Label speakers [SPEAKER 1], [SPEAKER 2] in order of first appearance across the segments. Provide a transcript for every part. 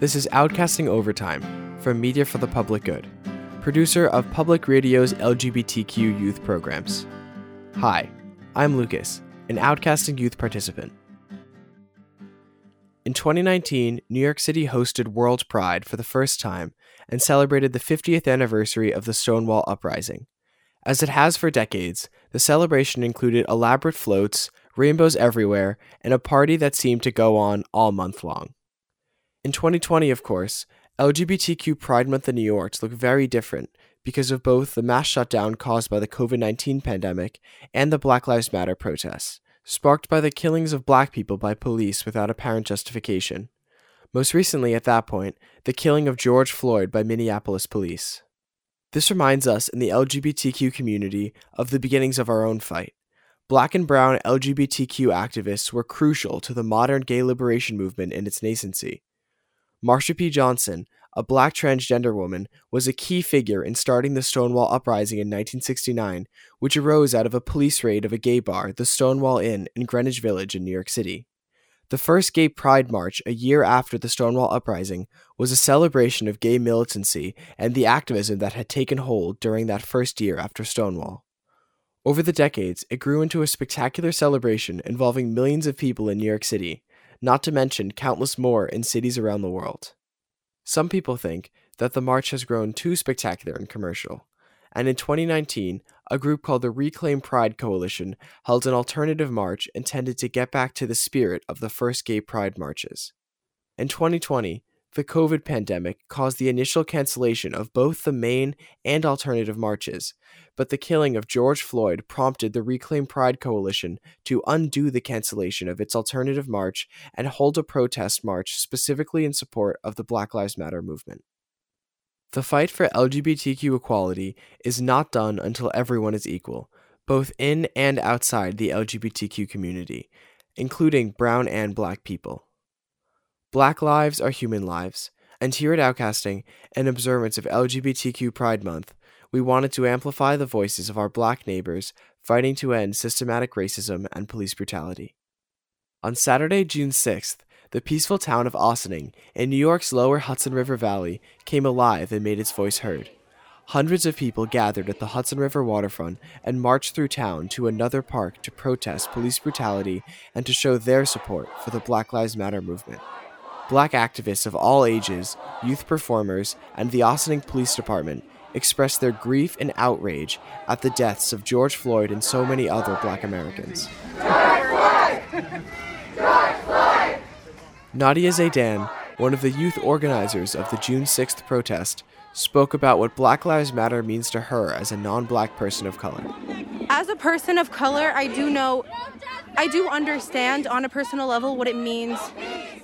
[SPEAKER 1] This is Outcasting Overtime from Media for the Public Good, producer of Public Radio's LGBTQ youth programs. Hi, I'm Lucas, an Outcasting youth participant. In 2019, New York City hosted World Pride for the first time and celebrated the 50th anniversary of the Stonewall Uprising. As it has for decades, the celebration included elaborate floats, rainbows everywhere, and a party that seemed to go on all month long. In 2020, of course, LGBTQ Pride Month in New York looked very different because of both the mass shutdown caused by the COVID 19 pandemic and the Black Lives Matter protests, sparked by the killings of black people by police without apparent justification. Most recently, at that point, the killing of George Floyd by Minneapolis police. This reminds us in the LGBTQ community of the beginnings of our own fight. Black and brown LGBTQ activists were crucial to the modern gay liberation movement in its nascency. Marsha P. Johnson, a black transgender woman, was a key figure in starting the Stonewall Uprising in 1969, which arose out of a police raid of a gay bar, the Stonewall Inn, in Greenwich Village in New York City. The first Gay Pride March, a year after the Stonewall Uprising, was a celebration of gay militancy and the activism that had taken hold during that first year after Stonewall. Over the decades, it grew into a spectacular celebration involving millions of people in New York City, not to mention countless more in cities around the world. Some people think that the march has grown too spectacular and commercial, and in 2019, a group called the Reclaim Pride Coalition held an alternative march intended to get back to the spirit of the first gay pride marches. In 2020, the COVID pandemic caused the initial cancellation of both the main and alternative marches, but the killing of George Floyd prompted the Reclaim Pride Coalition to undo the cancellation of its alternative march and hold a protest march specifically in support of the Black Lives Matter movement. The fight for LGBTQ equality is not done until everyone is equal, both in and outside the LGBTQ community, including brown and black people. Black lives are human lives, and here at Outcasting, in observance of LGBTQ Pride Month, we wanted to amplify the voices of our black neighbors fighting to end systematic racism and police brutality. On Saturday, June 6th, the peaceful town of Ossining in New York's lower Hudson River Valley came alive and made its voice heard. Hundreds of people gathered at the Hudson River waterfront and marched through town to another park to protest police brutality and to show their support for the Black Lives Matter movement. Black activists of all ages, youth performers, and the Ossining Police Department expressed their grief and outrage at the deaths of George Floyd and so many other black Americans. Floyd, Floyd. Nadia Zaidan, one of the youth organizers of the June 6th protest, spoke about what Black Lives Matter means to her as a non black person of color.
[SPEAKER 2] As a person of color, I do know, I do understand on a personal level what it means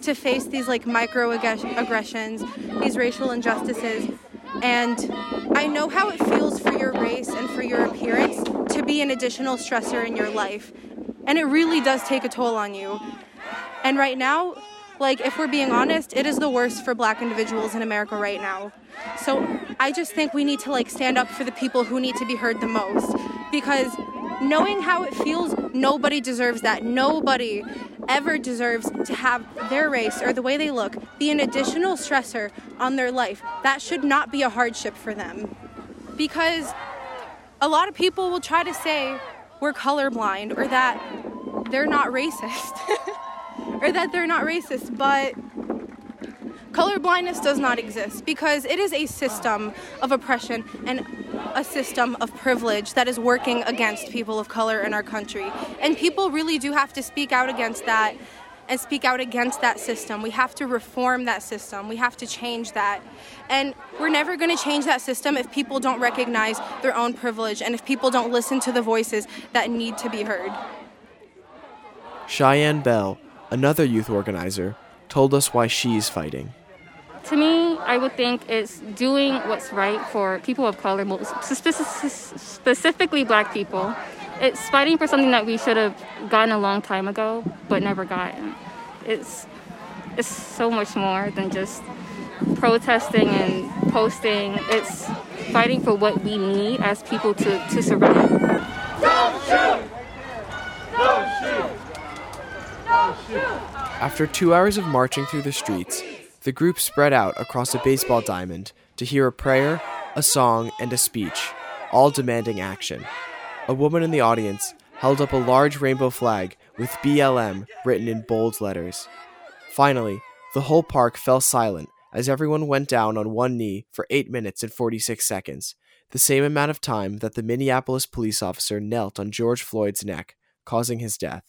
[SPEAKER 2] to face these like microaggressions, these racial injustices. And I know how it feels for your race and for your appearance to be an additional stressor in your life. And it really does take a toll on you. And right now, like if we're being honest, it is the worst for black individuals in America right now. So I just think we need to like stand up for the people who need to be heard the most because knowing how it feels, nobody deserves that. Nobody ever deserves to have their race or the way they look be an additional stressor on their life. That should not be a hardship for them. Because a lot of people will try to say we're colorblind or that they're not racist or that they're not racist, but color blindness does not exist because it is a system of oppression and a system of privilege that is working against people of color in our country. And people really do have to speak out against that and speak out against that system. We have to reform that system. We have to change that. And we're never going to change that system if people don't recognize their own privilege and if people don't listen to the voices that need to be heard.
[SPEAKER 1] Cheyenne Bell, another youth organizer, told us why she's fighting.
[SPEAKER 3] To me, I would think it's doing what's right for people of color, specifically black people. It's fighting for something that we should have gotten a long time ago, but never gotten. It's, it's so much more than just protesting and posting. It's fighting for what we need as people to, to survive. Don't shoot!
[SPEAKER 1] Don't shoot! Don't shoot! After two hours of marching through the streets, The group spread out across a baseball diamond to hear a prayer, a song, and a speech, all demanding action. A woman in the audience held up a large rainbow flag with BLM written in bold letters. Finally, the whole park fell silent as everyone went down on one knee for 8 minutes and 46 seconds, the same amount of time that the Minneapolis police officer knelt on George Floyd's neck, causing his death.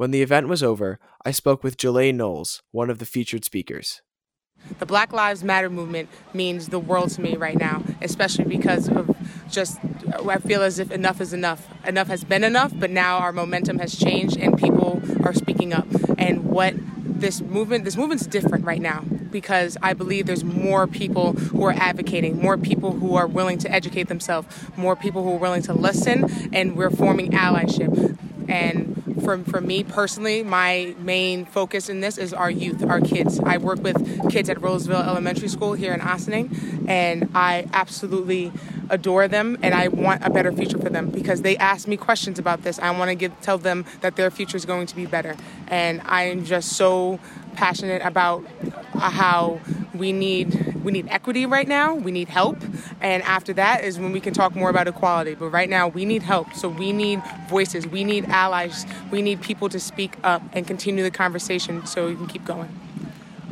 [SPEAKER 1] When the event was over, I spoke with Jalae Knowles, one of the featured speakers.
[SPEAKER 4] The Black Lives Matter movement means the world to me right now, especially because of just, I feel as if enough is enough. Enough has been enough, but now our momentum has changed and people are speaking up. And what this movement, this movement's different right now because I believe there's more people who are advocating, more people who are willing to educate themselves, more people who are willing to listen, and we're forming allyship. And for, for me personally, my main focus in this is our youth, our kids. I work with kids at Roseville Elementary School here in Ossining, and I absolutely adore them and I want a better future for them because they ask me questions about this. I want to give, tell them that their future is going to be better. And I am just so passionate about how we need we need equity right now. We need help, and after that is when we can talk more about equality. But right now, we need help. So we need voices. We need allies. We need people to speak up and continue the conversation so we can keep going.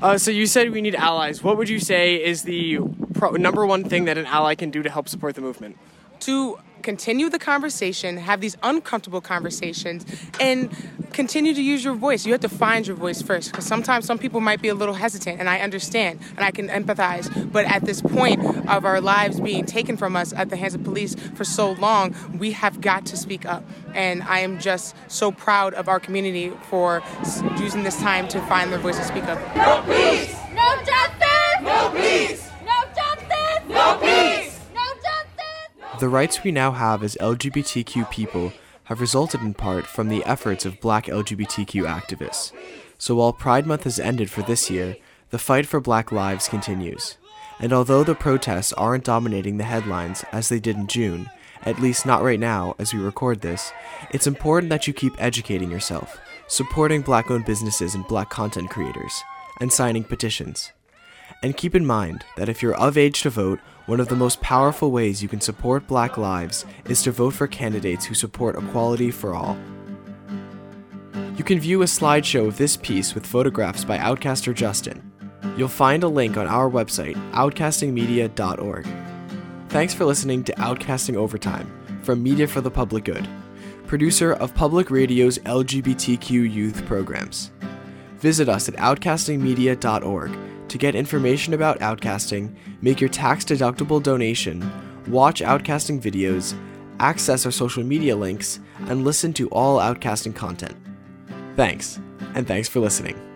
[SPEAKER 1] Uh, so you said we need allies. What would you say is the pro- number one thing that an ally can do to help support the movement?
[SPEAKER 4] To continue the conversation, have these uncomfortable conversations, and continue to use your voice. You have to find your voice first because sometimes some people might be a little hesitant, and I understand and I can empathize. But at this point of our lives being taken from us at the hands of police for so long, we have got to speak up. And I am just so proud of our community for using this time to find their voice and speak up.
[SPEAKER 1] The rights we now have as LGBTQ people have resulted in part from the efforts of black LGBTQ activists. So while Pride Month has ended for this year, the fight for black lives continues. And although the protests aren't dominating the headlines as they did in June, at least not right now as we record this, it's important that you keep educating yourself, supporting black owned businesses and black content creators, and signing petitions. And keep in mind that if you're of age to vote, one of the most powerful ways you can support black lives is to vote for candidates who support equality for all. You can view a slideshow of this piece with photographs by Outcaster Justin. You'll find a link on our website, outcastingmedia.org. Thanks for listening to Outcasting Overtime from Media for the Public Good, producer of Public Radio's LGBTQ youth programs. Visit us at outcastingmedia.org to get information about outcasting, make your tax deductible donation, watch outcasting videos, access our social media links, and listen to all outcasting content. Thanks, and thanks for listening.